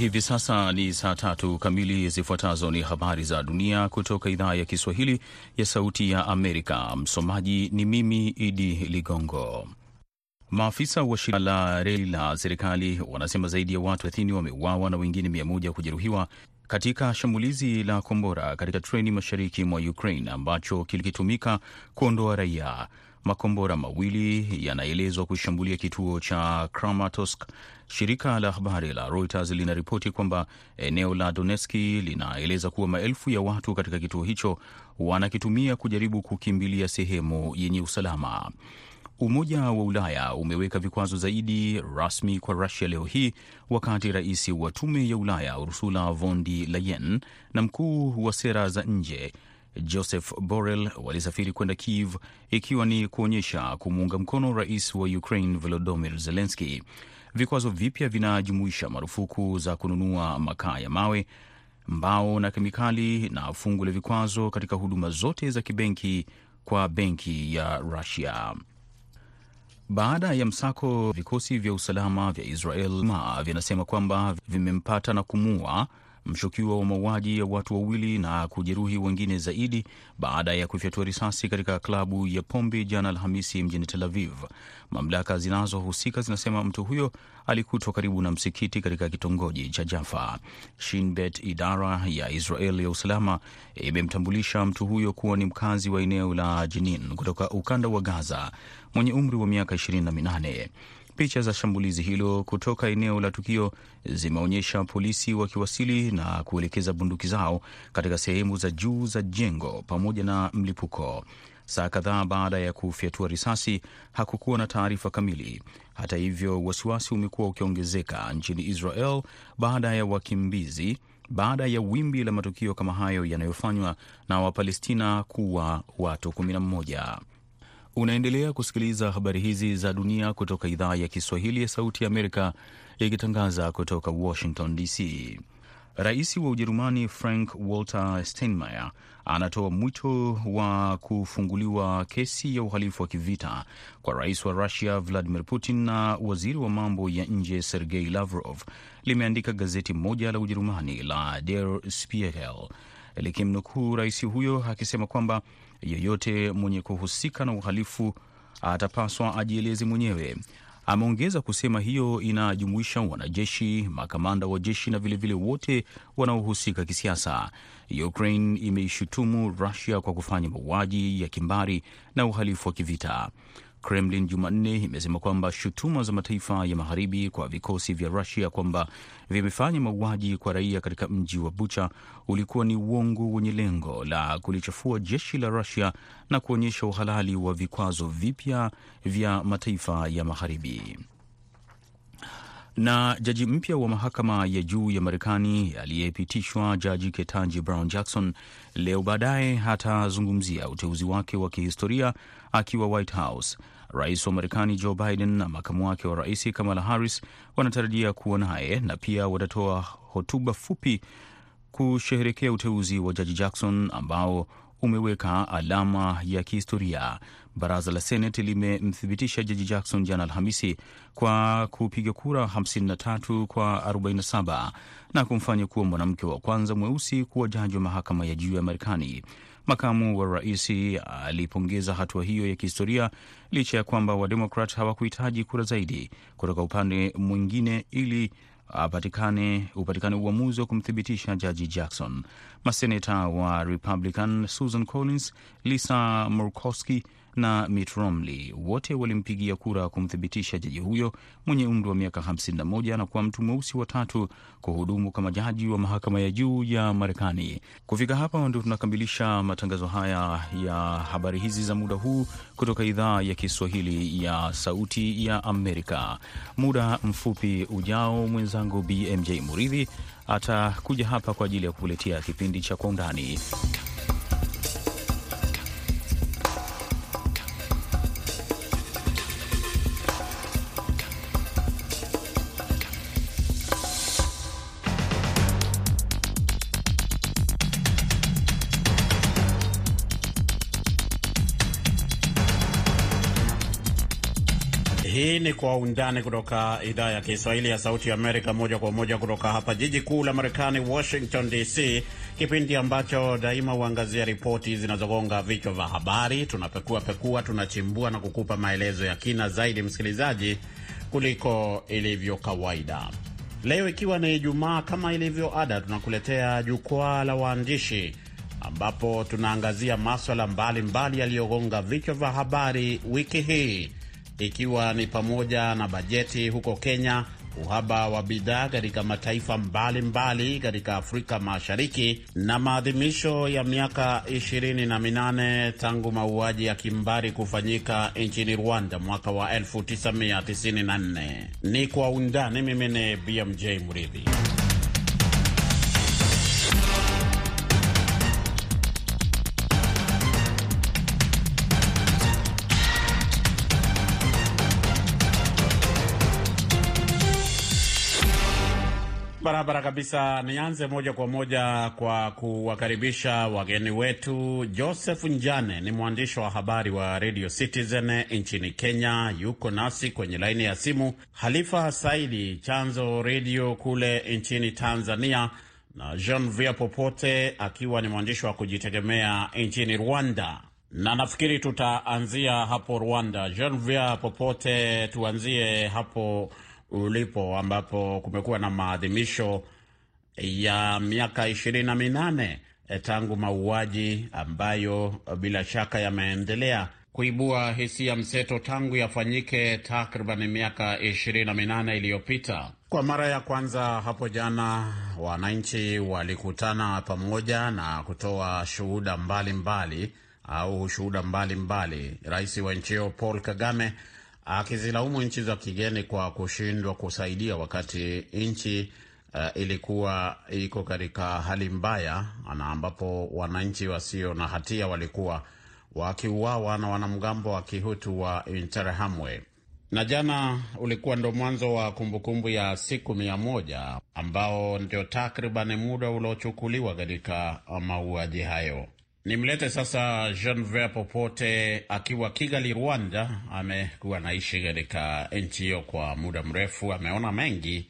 Hivi sasa ni saa tatu kamili. Zifuatazo ni habari za dunia kutoka idhaa ya Kiswahili ya Sauti ya Amerika. Msomaji ni mimi Idi Ligongo. Maafisa wa shirika la reli la serikali wanasema zaidi ya watu 30 wameuawa na wengine 100 kujeruhiwa katika shambulizi la kombora katika treni mashariki mwa Ukraine ambacho kilikitumika kuondoa raia. Makombora mawili yanaelezwa kushambulia kituo cha Kramatorsk. Shirika la habari la Reuters linaripoti kwamba eneo la Donetski linaeleza kuwa maelfu ya watu katika kituo hicho wanakitumia kujaribu kukimbilia sehemu yenye usalama. Umoja wa Ulaya umeweka vikwazo zaidi rasmi kwa Rusia leo hii, wakati rais wa Tume ya Ulaya Ursula von der Leyen na mkuu wa sera za nje Joseph Borrell walisafiri kwenda Kiev ikiwa ni kuonyesha kumuunga mkono rais wa Ukraine Volodymyr Zelensky. Vikwazo vipya vinajumuisha marufuku za kununua makaa ya mawe, mbao na kemikali na fungu la vikwazo katika huduma zote za kibenki kwa benki ya Russia. Baada ya msako, vikosi vya usalama vya Israel ma vinasema kwamba vimempata na kumua mshukiwa wa mauaji ya watu wawili na kujeruhi wengine zaidi baada ya kufyatua risasi katika klabu ya pombe jana Alhamisi mjini Tel Aviv. Mamlaka zinazohusika zinasema mtu huyo alikutwa karibu na msikiti katika kitongoji cha Jaffa. Shin Bet, idara ya Israel ya usalama, imemtambulisha mtu huyo kuwa ni mkazi wa eneo la Jenin kutoka ukanda wa Gaza mwenye umri wa miaka 28. Picha za shambulizi hilo kutoka eneo la tukio zimeonyesha polisi wakiwasili na kuelekeza bunduki zao katika sehemu za juu za jengo pamoja na mlipuko. Saa kadhaa baada ya kufyatua risasi, hakukuwa na taarifa kamili. Hata hivyo, wasiwasi umekuwa ukiongezeka nchini Israel baada ya wakimbizi baada ya wimbi la matukio kama hayo yanayofanywa na Wapalestina kuwa watu 11. Unaendelea kusikiliza habari hizi za dunia kutoka idhaa ya Kiswahili ya Sauti ya Amerika ikitangaza kutoka Washington DC. Rais wa Ujerumani Frank Walter Steinmeier anatoa mwito wa kufunguliwa kesi ya uhalifu wa kivita kwa rais wa Russia Vladimir Putin na waziri wa mambo ya nje Sergei Lavrov, limeandika gazeti moja la Ujerumani la Der Spiegel likimnukuu rais huyo akisema kwamba yeyote mwenye kuhusika na uhalifu atapaswa ajieleze mwenyewe. Ameongeza kusema hiyo inajumuisha wanajeshi, makamanda wa jeshi na vilevile vile wote wanaohusika kisiasa. Ukraine imeishutumu Rusia kwa kufanya mauaji ya kimbari na uhalifu wa kivita. Kremlin Jumanne imesema kwamba shutuma za mataifa ya magharibi kwa vikosi vya Rusia kwamba vimefanya mauaji kwa raia katika mji wa Bucha ulikuwa ni uongo wenye lengo la kulichafua jeshi la Rusia na kuonyesha uhalali wa vikwazo vipya vya mataifa ya magharibi. Na jaji mpya wa mahakama ya juu ya Marekani aliyepitishwa, Jaji Ketanji Brown Jackson, leo baadaye atazungumzia uteuzi wake wa kihistoria akiwa White House. Rais wa Marekani Joe Biden na makamu wake wa rais Kamala Harris wanatarajia kuwa naye na pia watatoa hotuba fupi kusherehekea uteuzi wa Jaji Jackson ambao umeweka alama ya kihistoria. Baraza la Seneti limemthibitisha Jaji Jackson jana Alhamisi kwa kupiga kura 53 kwa 47 na kumfanya kuwa mwanamke wa kwanza mweusi kuwa jaji wa mahakama ya juu ya Marekani. Makamu wa rais alipongeza hatua hiyo ya kihistoria licha ya kwamba Wademokrat hawakuhitaji kura zaidi kutoka upande mwingine ili apatikane upatikane uamuzi wa kumthibitisha jaji Jackson. Maseneta wa Republican Susan Collins, Lisa Murkowski na Mitt Romney wote walimpigia kura kumthibitisha jaji huyo mwenye umri wa miaka 51 na kuwa mtu mweusi wa tatu kuhudumu kama jaji wa mahakama ya juu ya Marekani. Kufika hapa ndio tunakamilisha matangazo haya ya habari hizi za muda huu kutoka idhaa ya Kiswahili ya Sauti ya Amerika. Muda mfupi ujao, mwenzangu BMJ Muridhi atakuja hapa kwa ajili ya kukuletea kipindi cha Kwa Undani. Kwa Undani kutoka idhaa ya Kiswahili ya Sauti ya Amerika, moja kwa moja kutoka hapa jiji kuu la Marekani, Washington DC, kipindi ambacho daima huangazia ripoti zinazogonga vichwa vya habari. Tunapekua pekua, tunachimbua na kukupa maelezo ya kina zaidi, msikilizaji, kuliko ilivyo kawaida. Leo ikiwa ni Ijumaa, kama ilivyo ada, tunakuletea jukwaa la waandishi ambapo tunaangazia maswala mbalimbali yaliyogonga vichwa vya habari wiki hii ikiwa ni pamoja na bajeti huko Kenya, uhaba wa bidhaa katika mataifa mbalimbali katika Afrika Mashariki na maadhimisho ya miaka ishirini na minane tangu mauaji ya kimbari kufanyika nchini Rwanda mwaka wa 1994. Ni kwa undani. Mimi ni BMJ Mridhi. Barabara kabisa. Nianze moja kwa moja kwa kuwakaribisha wageni wetu. Joseph Njane ni mwandishi wa habari wa Radio Citizen nchini Kenya, yuko nasi kwenye laini ya simu. Halifa Saidi, Chanzo redio kule nchini Tanzania, na Jean Via Popote akiwa ni mwandishi wa kujitegemea nchini Rwanda. Na nafikiri tutaanzia hapo Rwanda. Jean Via Popote, tuanzie hapo ulipo ambapo kumekuwa na maadhimisho ya miaka ishirini na minane tangu mauaji ambayo bila shaka yameendelea kuibua hisia mseto tangu yafanyike takriban miaka ishirini na minane iliyopita. Kwa mara ya kwanza hapo jana, wananchi walikutana pamoja na kutoa shuhuda mbalimbali au shuhuda mbalimbali. Rais wa nchi hiyo Paul Kagame akizilaumu nchi za kigeni kwa kushindwa kusaidia wakati nchi uh, ilikuwa iko katika hali mbaya, na ambapo wananchi wasio na hatia walikuwa wakiuawa na wanamgambo wa kihutu wa Interahamwe. Na jana ulikuwa ndo mwanzo wa kumbukumbu ya siku mia moja ambao ndio takriban muda uliochukuliwa katika mauaji hayo. Nimlete sasa Jean Popote akiwa Kigali, Rwanda. Amekuwa anaishi katika nchi hiyo kwa muda mrefu, ameona mengi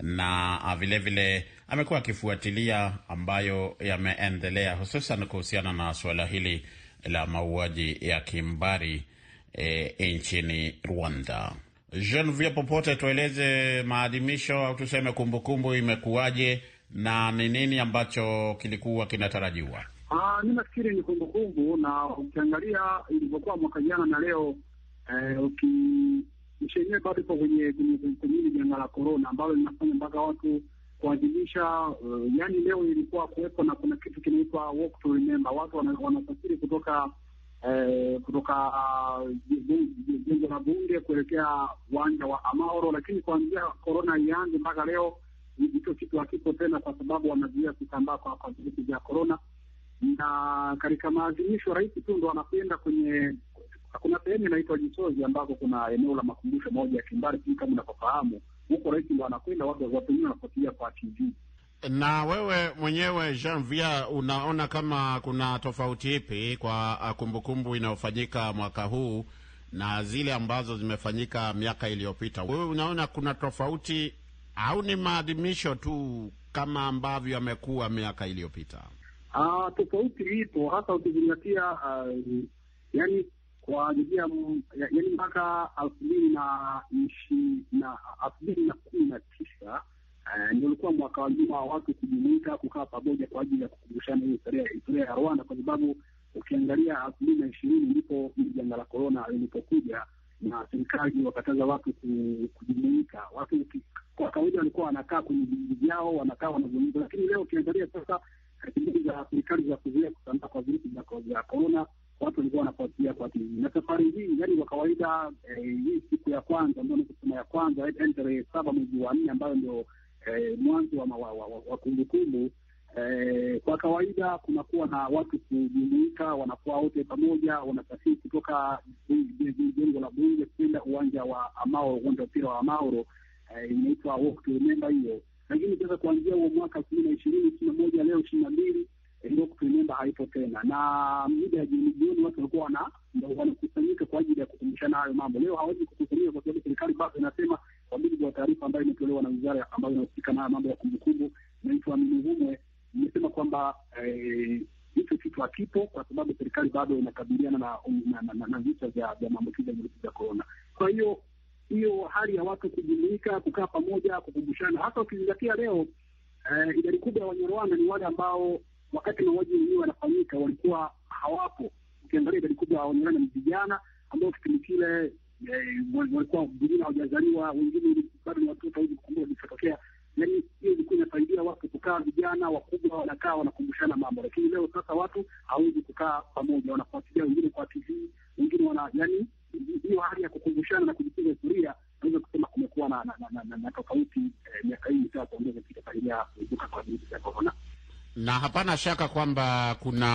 na vilevile amekuwa akifuatilia ambayo yameendelea, hususan kuhusiana na suala hili la mauaji ya kimbari e, nchini Rwanda. Jean Popote, tueleze maadhimisho au tuseme kumbukumbu imekuwaje na ni nini ambacho kilikuwa kinatarajiwa? Uh, mi nafikiri ni kumbukumbu, na ukiangalia ilivyokuwa mwaka jana na leo eh, nchi yenyewe bado ipo kwenye hili janga la korona ambalo linafanya mpaka watu kuadhimisha. Uh, yani leo ilikuwa kuwepo na kuna kitu kinaitwa walk to remember. Watu wanasafiri kutoka eh, kutoka jengo la bunge kuelekea uwanja wa Amahoro, lakini kuanzia korona ianze mpaka leo hicho kitu hakipo tena, kwa sababu wanazuia kusambaa kwa virusi vya korona na katika maadhimisho rais tu ndo anakwenda kwenye, kuna sehemu inaitwa Jitozi ambako kuna eneo la makumbusho moja ya kimbari, tu kama unapofahamu huko, rais ndo anakwenda, watu wenyewe wanafuatilia kwa TV. Na wewe mwenyewe Jean Via, unaona kama kuna tofauti ipi kwa kumbukumbu inayofanyika mwaka huu na zile ambazo zimefanyika miaka iliyopita? Wewe unaona kuna tofauti au ni maadhimisho tu kama ambavyo yamekuwa miaka iliyopita? Uh, tofauti ipo hasa ukizingatia uh, yani kwa njia yani mpaka elfu mbili na elfu mbili na kumi na tisa ndio ulikuwa mwaka wazima wa watu kujumuika kukaa pamoja kwa ajili ya kukumbushana hii historia ya Rwanda, kwa sababu ukiangalia elfu mbili na ishirini ndipo janga la korona lilipokuja na serikali wakataza watu kujumuika. Watu kwa kawaida walikuwa wanakaa kwenye vijiji vyao, wanakaa wanazungumza, lakini leo ukiangalia sasa shughuli za kuzuia kusambaa kwa virusi vya korona, watu walikuwa wanafuatilia kwa TV. Na safari hii, yani kwa kawaida hii siku ya kwanza ambayo ni kusema ya kwanza, yani tarehe saba mwezi wa nne, ambayo ndio mwanzo wa kumbukumbu. Kwa kawaida kunakuwa na watu kujumuika, wanakuwa wote pamoja, wanasafiri kutoka jengo la bunge kwenda uwanja wa Amahoro, uwanja wa mpira wa Amaoro, inaitwa walk to remember hiyo lakini sasa kuanzia huo mwaka elfu mbili na ishirini ishirini na moja leo ishirini na mbili Walk to haipo tena, na mida ya jioni jioni watu walikuwa wana wanakusanyika kwa ajili ya kukumbushana hayo mambo. Leo hawezi kukusanyika kwa sababu serikali bado inasema, kwa mujibu wa taarifa ambayo imetolewa na wizara ambayo inahusika na mambo ya kumbukumbu, naitwa Minuvumwe, imesema kwamba hicho kitu hakipo kwa sababu serikali bado inakabiliana na visa vya maambukizi ya virusi vya korona. Kwa hiyo hiyo hali ya watu kujumuika, kukaa pamoja, kukumbushana, hasa ukizingatia leo eh, idadi kubwa ya Wanyarwanda ni wale ambao wakati mauaji wenyewe yanafanyika walikuwa hawapo. Ukiangalia idadi kubwa Wanyarwanda ni vijana ambao kipindi kile walikuwa wengine hawajazaliwa, wengine bado ni watoto, hawezi kukumbuka kilichotokea. Yani hiyo ilikuwa inasaidia watu kukaa, vijana wakubwa wanakaa wanakumbushana mambo, lakini leo sasa watu hawezi kukaa pamoja, wanafuatilia wengine kwa TV, wengine wana yani hiyo hali ya kukumbushana na kujifunza historia, naweza kusema kumekuwa na, tofauti miaka hii sasa ongezeka kuibuka kwa virusi vya korona na hapana shaka kwamba kuna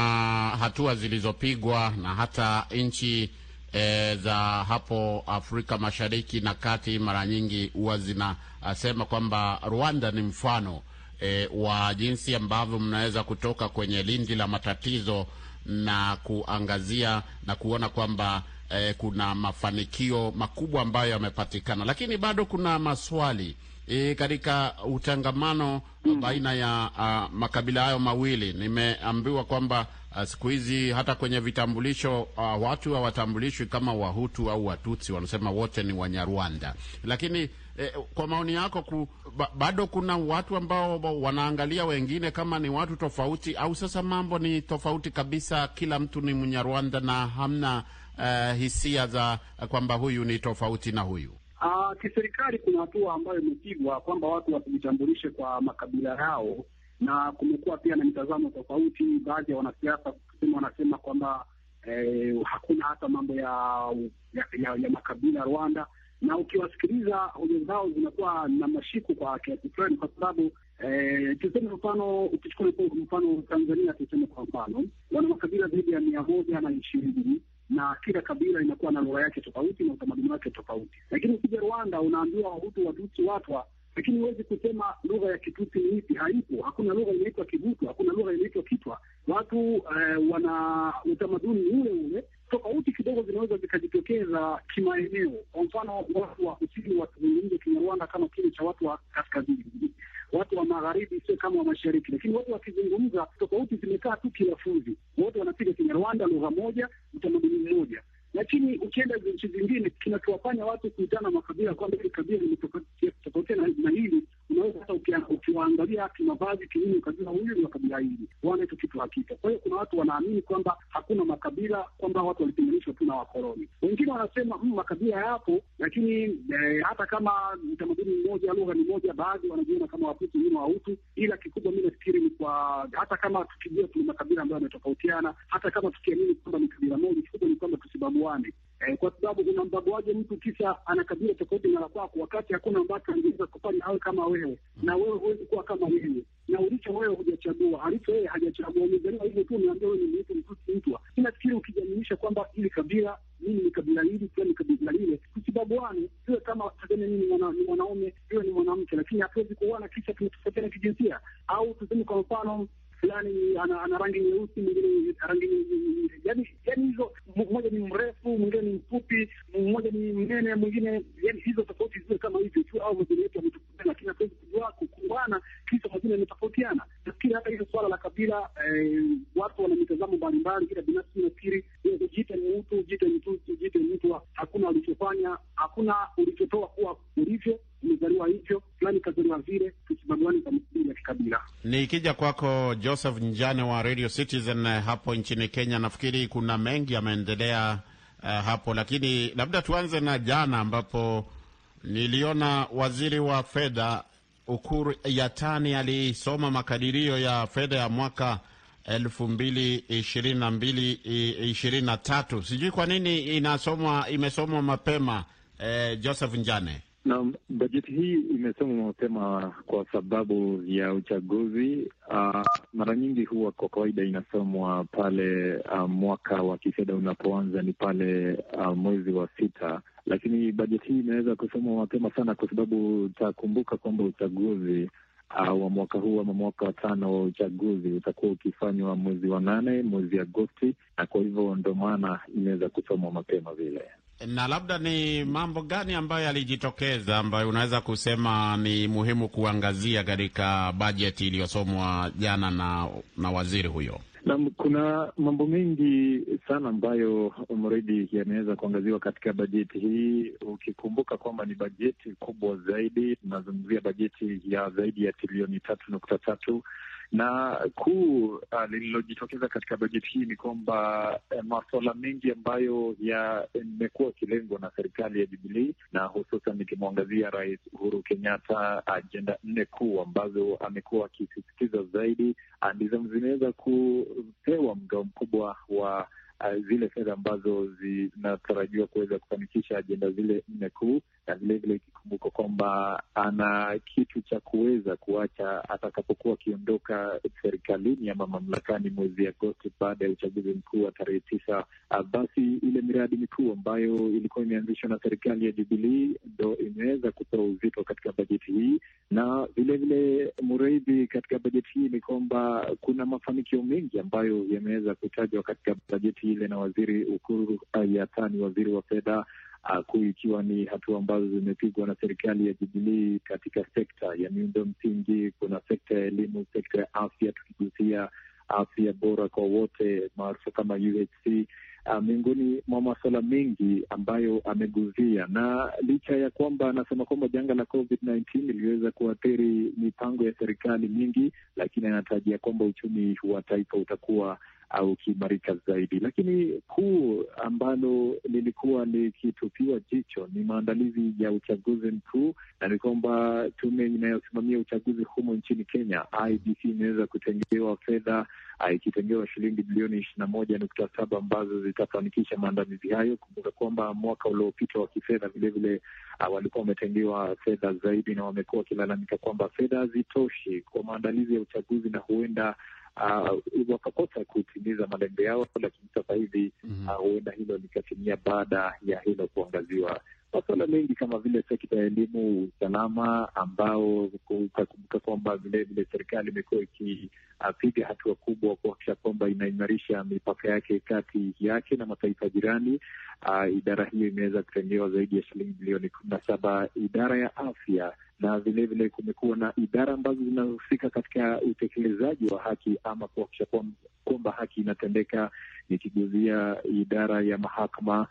hatua zilizopigwa na hata nchi e, za hapo Afrika Mashariki na Kati mara nyingi huwa zinasema kwamba Rwanda ni mfano e, wa jinsi ambavyo mnaweza kutoka kwenye lindi la matatizo na kuangazia na kuona kwamba e, kuna mafanikio makubwa ambayo yamepatikana, lakini bado kuna maswali E, katika utangamano mm, baina ya uh, makabila hayo mawili nimeambiwa kwamba siku hizi hata kwenye vitambulisho uh, watu hawatambulishwi kama Wahutu au Watutsi, wanasema wote ni Wanyarwanda. Lakini eh, kwa maoni yako ku, ba, bado kuna watu ambao wanaangalia wengine kama ni watu tofauti, au sasa mambo ni tofauti kabisa, kila mtu ni Mnyarwanda na hamna uh, hisia za kwamba huyu ni tofauti na huyu? Uh, kiserikali kuna hatua ambayo imepigwa kwamba watu wasijitambulishe kwa makabila yao, na kumekuwa pia na mitazamo tofauti. Baadhi ya wanasiasa kusema wanasema kwamba eh, hakuna hata mambo ya ya, ya, ya makabila Rwanda, na ukiwasikiliza hoja zao zinakuwa na mashiko kwa kiasi fulani, kwa sababu eh, tuseme mfano, ukichukua mfano Tanzania, tuseme kwa mfano, wana makabila zaidi ya mia moja na ishirini na kila kabila inakuwa na lugha yake tofauti na utamaduni wake tofauti. Lakini ukija Rwanda unaambiwa Wahutu, Watutsi, Watwa, lakini huwezi kusema lugha ya Kitutsi ni ipi. Haipo, hakuna lugha inaitwa Kibutu, hakuna lugha inaitwa Kitwa. Watu eh, wana utamaduni ule ule. Tofauti kidogo zinaweza zikajitokeza kimaeneo. Kwa mfano, watu wa kusini watazungumza Kinyarwanda kama kile cha watu wa kaskazini watu wa magharibi sio kama wa mashariki, lakini watu wakizungumza, tofauti zimekaa tu kilafuzi, wote wanapiga Kinyarwanda, lugha moja, utamaduni mmoja. Lakini ukienda nchi zingine, kinachowafanya watu kuitana makabila kwamba hili kabila limetofautiana na hili, unaweza hata ukiwaangalia kimavazi, kinini, kabila huyu ni wa kabila hili, wana hicho kitu hakika. Kwa hiyo kuna watu wanaamini kwamba hakuna makabila, kwamba watu walitenganishwa tu na wakoloni. Wengine wanasema mm, makabila yapo, lakini eh, hata kama utamaduni mmoja, lugha ni moja, baadhi wanajiona kama Wahutu, wengine Wahutu, ila kikubwa mi nafikiri ni kwa, hata kama tukijua tuna makabila ambayo yametofautiana, hata kama tukiamini kwamba ni kabila moja, kikubwa ni kwamba tusibaguane. Eh, kwa sababu unambaguaje mtu kisa ana kabila tofauti na la kwako, wakati hakuna ambacho angeweza kufanya awe kama wewe, na wewe huwezi kuwa kama yeye, na ulicho wewe hujachagua, alicho yeye hajachagua. Umezaliwa hivyo tu, umeambia wewe ni mtu mtusi, mtwa. Nafikiri ukijaminisha kwamba ili kabila, mimi ni kabila hili, pia ni kabila lile, tusibaguane, iwe kama tuseme mimi ni mwanaume, iwe ni mwanamke, lakini hatuwezi kuoana kisha tumetofautiana kijinsia, au tuseme kwa mfano fulani ana, ana rangi nyeusi, mwingine rangi yani, yani hizo mmoja ni mrefu, mwingine ni mfupi, mmoja ni mnene, mwingine yani, hizo tofauti ziwe kama hivyo tu, au majina yetu yametofautiana, lakini hatuwezi kujua kukumbana, kisha majina yametofautiana. Nafikiri hata hilo swala la kabila eh, watu wana mitazamo mbalimbali, ila binafsi nafikiri jite ni mtu, jite ujiite ni mtu, hakuna ulichofanya, hakuna ulichotoa kuwa ulivyo, umezaliwa hivyo, fulani kazaliwa vile, tusibaguane kwa misingi ya kikabila. Nikija kwako Joseph Njane wa Radio Citizen hapo nchini Kenya, nafikiri kuna mengi yameendelea uh, hapo, lakini labda tuanze na jana, ambapo niliona waziri wa fedha Ukur Yatani alisoma makadirio ya fedha ya mwaka elfu mbili ishirini na mbili ishirini na tatu. Sijui kwa nini inasomwa imesomwa mapema eh, Joseph Njane. Na bajeti hii imesoma mapema kwa sababu ya uchaguzi. Uh, mara nyingi huwa kwa kawaida inasomwa pale uh, mwaka wa kifedha unapoanza ni pale uh, mwezi wa sita, lakini bajeti hii imeweza kusomwa mapema sana kwa sababu utakumbuka kwamba uchaguzi uh, wa mwaka huu ama mwaka wa tano wa uchaguzi utakuwa ukifanywa mwezi wa nane, mwezi Agosti, na kwa hivyo ndo maana imeweza kusomwa mapema vile. Na labda ni mambo gani ambayo yalijitokeza ambayo unaweza kusema ni muhimu kuangazia katika bajeti iliyosomwa jana na, na waziri huyo? Naam, kuna mambo mengi sana ambayo mredi yameweza kuangaziwa katika bajeti hii, ukikumbuka kwamba ni bajeti kubwa zaidi. Tunazungumzia bajeti ya zaidi ya trilioni tatu nukta tatu na kuu uh, lililojitokeza katika bajeti hii ni kwamba eh, masuala mengi ambayo yamekuwa kilengwa na serikali ya Jubilii na hususan nikimwangazia Rais Uhuru Kenyatta, ajenda nne kuu ambazo amekuwa akisisitiza zaidi ndizo zimeweza kupewa mgao mkubwa wa Uh, zile fedha ambazo zinatarajiwa kuweza kufanikisha ajenda zile nne kuu, na vilevile ikikumbuka kwamba ana kitu cha kuweza kuacha atakapokuwa akiondoka serikalini ama mamlakani mwezi Agosti baada ya uchaguzi mkuu wa tarehe tisa. Uh, basi ile miradi mikuu ambayo ilikuwa imeanzishwa na serikali ya Jubilii ndo imeweza kupewa uzito katika bajeti hii, na vilevile Mureithi, katika bajeti hii ni kwamba kuna mafanikio mengi ambayo yameweza kutajwa katika bajeti ile na waziri Ukuru Yatani, waziri wa fedha, kuu ikiwa ni hatua ambazo zimepigwa na serikali ya Jubilii katika sekta ya miundo msingi. Kuna sekta ya elimu, sekta ya afya, tukigusia afya bora kwa wote maarufu kama UHC, uh, miongoni mwa masuala mengi ambayo ameguzia, na licha ya kwamba anasema kwamba janga la COVID-19 liliweza kuathiri mipango ya serikali mingi, lakini anatarajia kwamba uchumi wa taifa utakuwa au kiimarika zaidi. Lakini kuu ambalo lilikuwa likitupiwa jicho ni maandalizi ya uchaguzi mkuu, na ni kwamba tume inayosimamia uchaguzi humo nchini Kenya, IEBC, imeweza kutengewa fedha ikitengewa shilingi bilioni ishirini na moja nukta saba ambazo zitafanikisha maandalizi hayo. Kumbuka kwamba mwaka uliopita wa kifedha vilevile uh, walikuwa wametengewa fedha zaidi, na wamekuwa wakilalamika kwamba fedha hazitoshi kwa maandalizi ya uchaguzi na huenda Uh, wakakosa kutimiza malengo yao, lakini sasa hivi huenda mm -hmm. uh, hilo likatimia baada ya hilo kuangaziwa. Masuala mengi kama vile sekta ya elimu, usalama, ambao utakumbuka kwamba vilevile serikali imekuwa ikipiga hatua kubwa kuhakikisha kwamba inaimarisha mipaka yake kati yake na mataifa jirani. Uh, idara hiyo imeweza kutengewa zaidi ya shilingi bilioni kumi na saba. Idara ya afya na vilevile kumekuwa na idara ambazo zinahusika katika utekelezaji wa haki ama kuhakikisha kwamba haki inatendeka, nikiguzia idara ya mahakama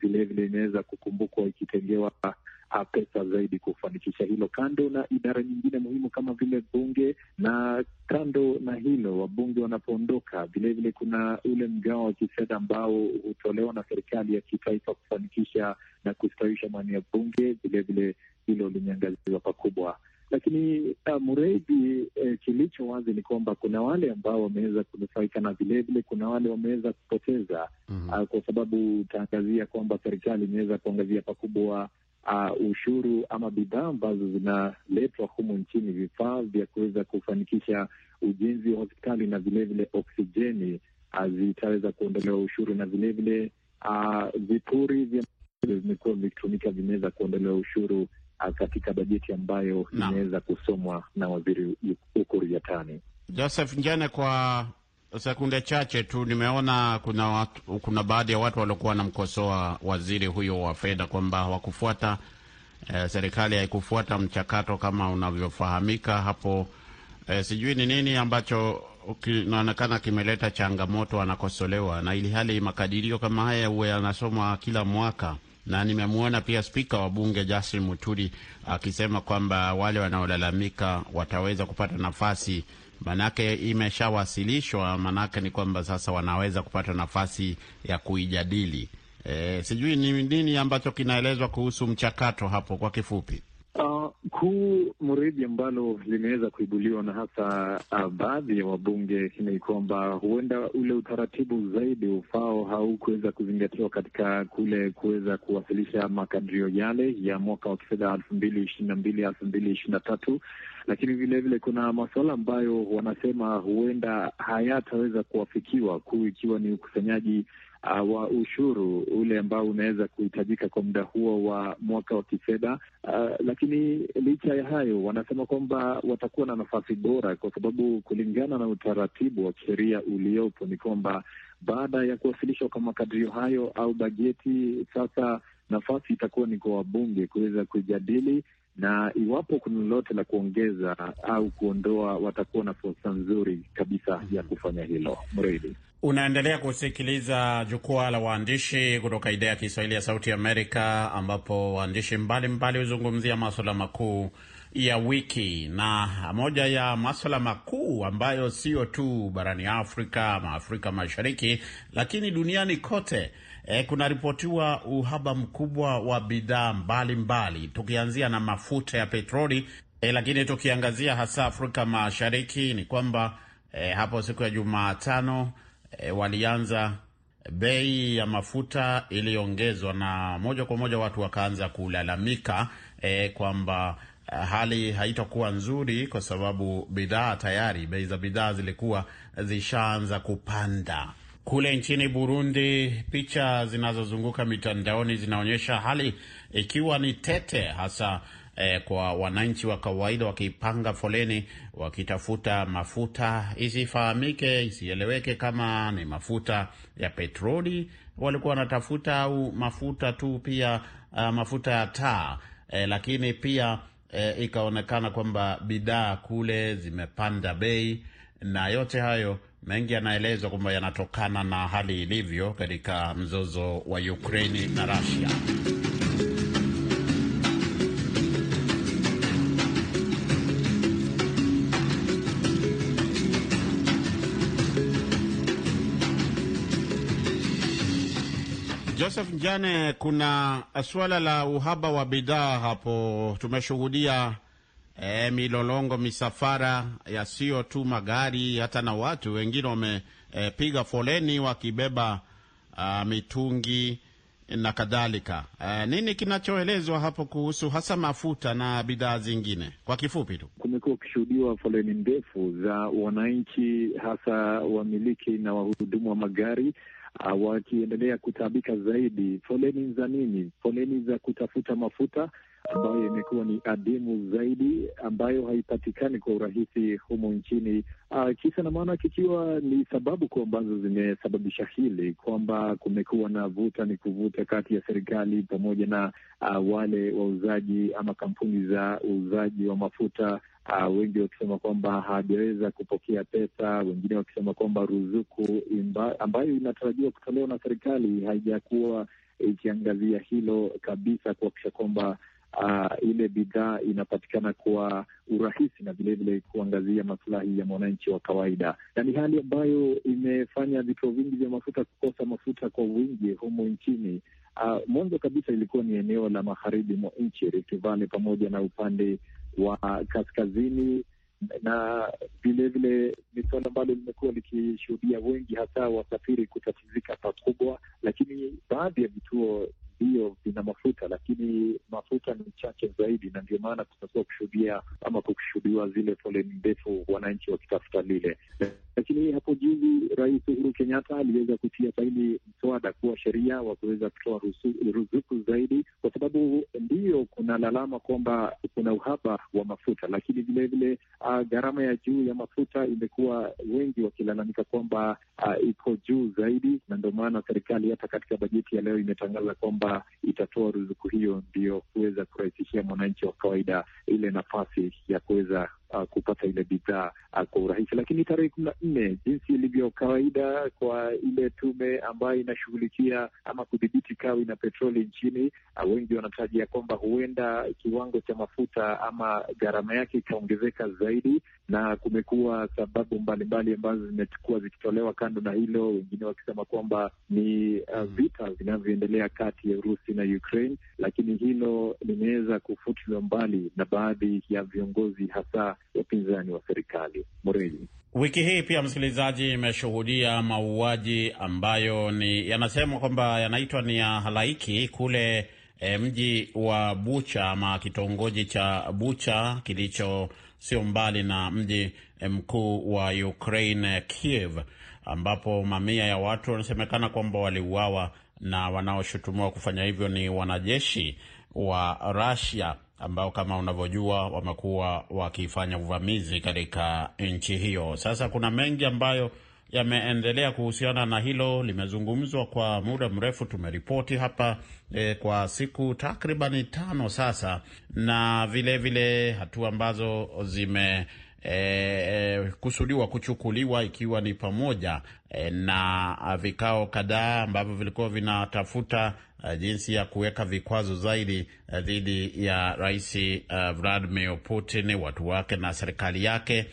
vilevile uh, imeweza kukumbukwa ikitengewa uh, pesa zaidi kufanikisha hilo, kando na idara nyingine muhimu kama vile bunge. Na kando na hilo, wabunge wanapoondoka, vilevile kuna ule mgao wa kifedha ambao hutolewa na serikali ya kitaifa kufanikisha na kustawisha maeneo ya bunge, vilevile hilo limeangaziwa pakubwa, lakini uh, Mureithi eh, kilicho wazi ni kwamba kuna wale ambao wameweza kunufaika na vilevile kuna wale wameweza kupoteza mm -hmm. uh, kwa sababu utaangazia kwamba serikali imeweza kuangazia pakubwa uh, ushuru ama bidhaa ambazo zinaletwa humu nchini, vifaa vya kuweza kufanikisha ujenzi wa hospitali na vilevile oksijeni uh, zitaweza kuondolewa ushuru na vilevile uh, vipuri vya vimekuwa vikitumika vimeweza kuondolewa ushuru katika bajeti ambayo imeweza kusomwa na waziri Ukur Yatani. Joseph Njane, kwa sekunde chache tu, nimeona kuna watu, kuna baadhi ya watu waliokuwa wanamkosoa waziri huyo wa fedha kwamba hawakufuata eh, serikali haikufuata mchakato kama unavyofahamika hapo. Eh, sijui ni nini ambacho kinaonekana kimeleta changamoto, anakosolewa na ili hali makadirio kama haya huwa yanasomwa kila mwaka na nimemwona pia spika wa bunge Justin Muturi akisema kwamba wale wanaolalamika wataweza kupata nafasi, manake imeshawasilishwa. Manake ni kwamba sasa wanaweza kupata nafasi ya kuijadili. E, sijui ni nini ambacho kinaelezwa kuhusu mchakato hapo kwa kifupi. Kuu mridhi ambalo limeweza kuibuliwa na hasa uh, baadhi ya wabunge ni kwamba huenda ule utaratibu zaidi ufao haukuweza kuzingatiwa katika kule kuweza kuwasilisha makadirio yale ya mwaka wa kifedha elfu mbili ishirini na mbili elfu mbili ishirini na tatu. Lakini vilevile kuna masuala ambayo wanasema huenda hayataweza kuwafikiwa kuu ikiwa ni ukusanyaji uh, wa ushuru ule ambao unaweza kuhitajika kwa muda huo wa mwaka wa kifedha. Uh, lakini licha ya hayo, wanasema kwamba watakuwa na nafasi bora, kwa sababu kulingana na utaratibu wa kisheria uliopo ni kwamba baada ya kuwasilishwa kwa makadirio hayo au bajeti, sasa nafasi itakuwa ni kwa wabunge kuweza kujadili na iwapo kuna lolote la kuongeza au kuondoa, watakuwa na fursa nzuri kabisa ya kufanya hilo. Mredi, unaendelea kusikiliza jukwaa la waandishi kutoka idhaa ya Kiswahili ya Sauti Amerika, ambapo waandishi mbalimbali huzungumzia maswala makuu ya wiki, na moja ya maswala makuu ambayo sio tu barani Afrika ama Afrika Mashariki, lakini duniani kote E, kunaripotiwa uhaba mkubwa wa bidhaa mbalimbali, tukianzia na mafuta ya petroli e, lakini tukiangazia hasa Afrika Mashariki ni kwamba e, hapo siku ya Jumatano e, walianza bei ya mafuta iliyoongezwa, na moja kwa moja watu wakaanza kulalamika e, kwamba hali haitakuwa nzuri kwa sababu bidhaa tayari, bei za bidhaa zilikuwa zishaanza kupanda. Kule nchini Burundi, picha zinazozunguka mitandaoni zinaonyesha hali ikiwa ni tete, hasa eh, kwa wananchi wa kawaida wakipanga foleni wakitafuta mafuta, isifahamike, isieleweke kama ni mafuta ya petroli walikuwa wanatafuta au mafuta tu pia, uh, mafuta ya taa eh, lakini pia eh, ikaonekana kwamba bidhaa kule zimepanda bei na yote hayo mengi yanaelezwa kwamba yanatokana na hali ilivyo katika mzozo wa Ukraini na Russia. Njane, kuna suala la uhaba wa bidhaa hapo. Tumeshuhudia E, milolongo misafara ya tu magari hata na watu wengine wamepiga e, foleni wakibeba a, mitungi na kadhalika. E, nini kinachoelezwa hapo kuhusu hasa mafuta na bidhaa zingine? Kwa kifupi tu, kumekuwa ukishuhudiwa foleni ndefu za wananchi, hasa wamiliki na wahudumu wa magari uh, wakiendelea kutaabika zaidi. Foleni za nini? Foleni za kutafuta mafuta ambayo imekuwa ni adimu zaidi, ambayo haipatikani kwa urahisi humu nchini. Uh, kisa na maana kikiwa ni sababu kuu ambazo zimesababisha hili, kwamba kumekuwa na vuta ni kuvuta kati ya serikali pamoja na uh, wale wauzaji ama kampuni za uuzaji wa mafuta uh, wengi wakisema kwamba hawajaweza kupokea pesa, wengine wakisema kwamba ruzuku imba, ambayo inatarajiwa kutolewa na serikali haijakuwa ikiangazia hilo kabisa, kuhakikisha kwamba Uh, ile bidhaa inapatikana kwa urahisi na vilevile kuangazia masilahi ya mwananchi wa kawaida, na ni hali ambayo imefanya vituo vingi vya mafuta kukosa mafuta kwa wingi humu nchini. Uh, mwanzo kabisa ilikuwa ni eneo la magharibi mwa nchi, Rift Valley pamoja na upande wa kaskazini, na vilevile ni suala ambalo limekuwa likishuhudia wengi hasa wasafiri kutatizika pakubwa, lakini baadhi ya vituo hiyo vina mafuta lakini mafuta ni chache zaidi, na ndio maana kumekuwa kushuhudia ama kushuhudiwa zile foleni ndefu, wananchi wakitafuta lile. Lakini hapo juzi Rais Uhuru Kenyatta aliweza kutia saini mswada kuwa sheria wa kuweza kutoa ruzuku zaidi, kwa sababu ndiyo kuna lalama kwamba kuna uhaba wa mafuta, lakini vilevile uh, gharama ya juu ya mafuta imekuwa wengi wakilalamika kwamba uh, iko juu zaidi, na ndio maana serikali hata katika bajeti ya leo imetangaza kwamba itatoa ruzuku hiyo ndio kuweza kurahisishia mwananchi wa kawaida ile nafasi ya kuweza uh, kupata ile bidhaa uh, kwa urahisi. Lakini tarehe kumi na nne jinsi ilivyo kawaida kwa ile tume ambayo inashughulikia ama kudhibiti kawi na petroli nchini, uh, wengi wanatarajia kwamba huenda kiwango cha mafuta ama gharama yake ikaongezeka zaidi, na kumekuwa sababu mbalimbali ambazo zimekuwa zikitolewa kando na hilo, wengine wakisema kwamba ni uh, vita vinavyoendelea kati ya Urusi na Ukraine, lakini hilo limeweza kufutiliwa mbali na baadhi ya viongozi hasa wapinzani wa serikali. Moreli, wiki hii pia, msikilizaji, imeshuhudia mauaji ambayo ni yanasemwa kwamba yanaitwa ni ya halaiki kule e, mji wa Bucha ama kitongoji cha Bucha kilicho sio mbali na mji mkuu wa Ukraine Kiev, ambapo mamia ya watu wanasemekana kwamba waliuawa na wanaoshutumiwa kufanya hivyo ni wanajeshi wa Russia ambao kama unavyojua wamekuwa wakifanya uvamizi katika nchi hiyo. Sasa kuna mengi ambayo yameendelea kuhusiana na hilo, limezungumzwa kwa muda mrefu. Tumeripoti hapa e, kwa siku takribani tano sasa, na vilevile hatua ambazo zime E, kusudiwa kuchukuliwa ikiwa ni pamoja e, na vikao kadhaa ambavyo vilikuwa vinatafuta jinsi ya kuweka vikwazo zaidi uh, dhidi ya Rais uh, Vladimir Putin, watu wake na serikali yake.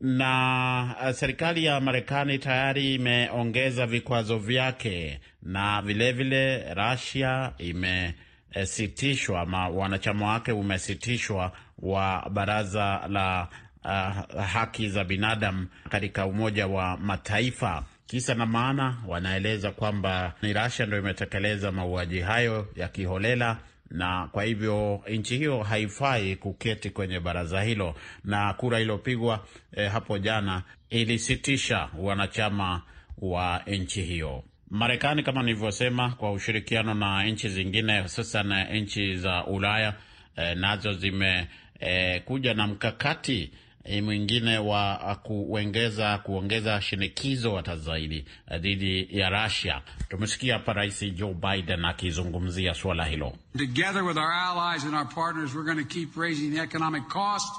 Na uh, serikali ya Marekani tayari imeongeza vikwazo vyake, na vilevile Russia imesitishwa ama wanachama wake umesitishwa wa baraza la uh, haki za binadamu katika Umoja wa Mataifa. Kisa na maana, wanaeleza kwamba ni Russia ndio imetekeleza mauaji hayo ya kiholela na kwa hivyo nchi hiyo haifai kuketi kwenye baraza hilo, na kura iliyopigwa eh, hapo jana ilisitisha wanachama wa nchi hiyo. Marekani kama nilivyosema, kwa ushirikiano na nchi zingine, hususan nchi za Ulaya eh, nazo zimekuja eh, na mkakati mwingine wa kuongeza kuongeza shinikizo hata zaidi dhidi ya Russia. Tumesikia hapa Rais Joe Biden akizungumzia suala hilo. Together with our allies and our partners we're going to keep raising the economic cost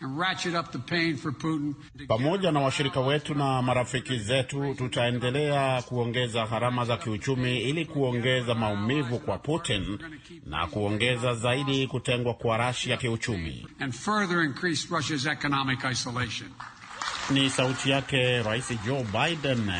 and ratchet up the pain for Putin. Pamoja na washirika wetu na marafiki zetu, tutaendelea kuongeza gharama za kiuchumi ili kuongeza maumivu kwa Putin na kuongeza zaidi kutengwa kwa Russia kiuchumi. And further increase Russia's economic isolation. Ni sauti yake Rais Joe Biden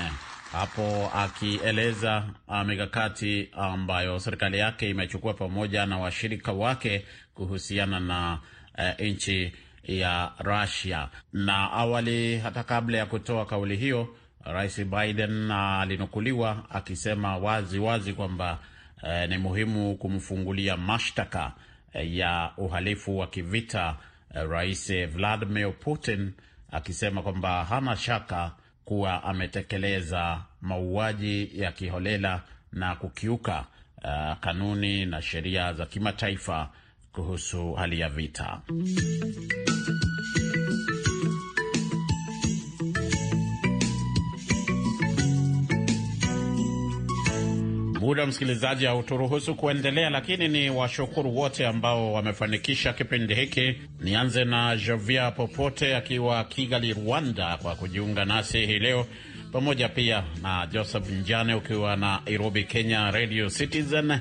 hapo akieleza mikakati ambayo serikali yake imechukua pamoja na washirika wake kuhusiana na uh, nchi ya Russia. Na awali, hata kabla ya kutoa kauli hiyo, Rais Biden alinukuliwa akisema wazi wazi kwamba eh, ni muhimu kumfungulia mashtaka eh, ya uhalifu wa kivita eh, Rais Vladimir Putin, akisema kwamba hana shaka kuwa ametekeleza mauaji ya kiholela na kukiuka uh, kanuni na sheria za kimataifa kuhusu hali ya vita. Muda msikilizaji, hauturuhusu kuendelea, lakini ni washukuru wote ambao wamefanikisha kipindi hiki. Nianze na Jovia Popote akiwa Kigali, Rwanda, kwa kujiunga nasi hii leo, pamoja pia na Joseph Njane ukiwa na Nairobi, Kenya, Radio Citizen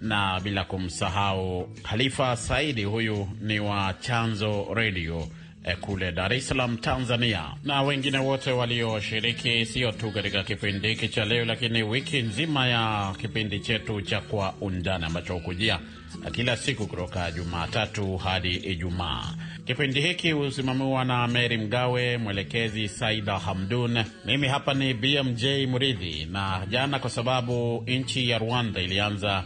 na bila kumsahau Khalifa Saidi, huyu ni wa Chanzo Radio eh, kule Dar es Salaam, Tanzania, na wengine wote walioshiriki, sio tu katika kipindi hiki cha leo, lakini wiki nzima ya kipindi chetu cha Kwa Undani ambacho hukujia kila siku kutoka Jumatatu hadi Ijumaa. Kipindi hiki husimamiwa na Meri Mgawe, mwelekezi Saida Hamdun. Mimi hapa ni BMJ Muridhi, na jana kwa sababu nchi ya Rwanda ilianza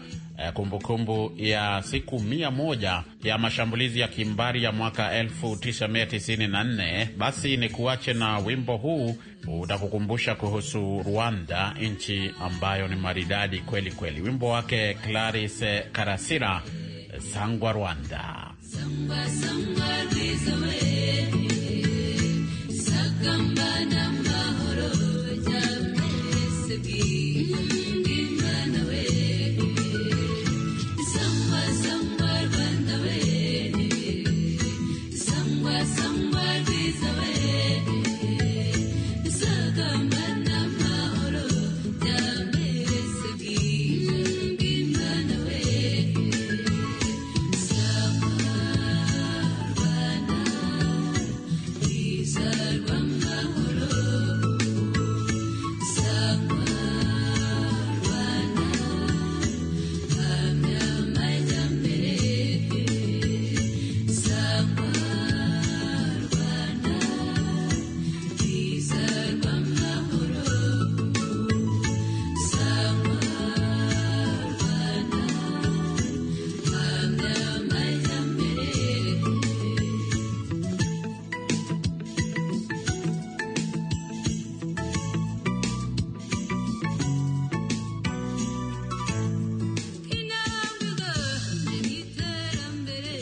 kumbukumbu kumbu ya siku mia moja ya mashambulizi ya kimbari ya mwaka 1994 basi ni kuache na wimbo huu utakukumbusha kuhusu Rwanda, nchi ambayo ni maridadi kweli kweli. Wimbo wake Clarisse Karasira, Sangwa Rwanda. Samba, samba, mahoro,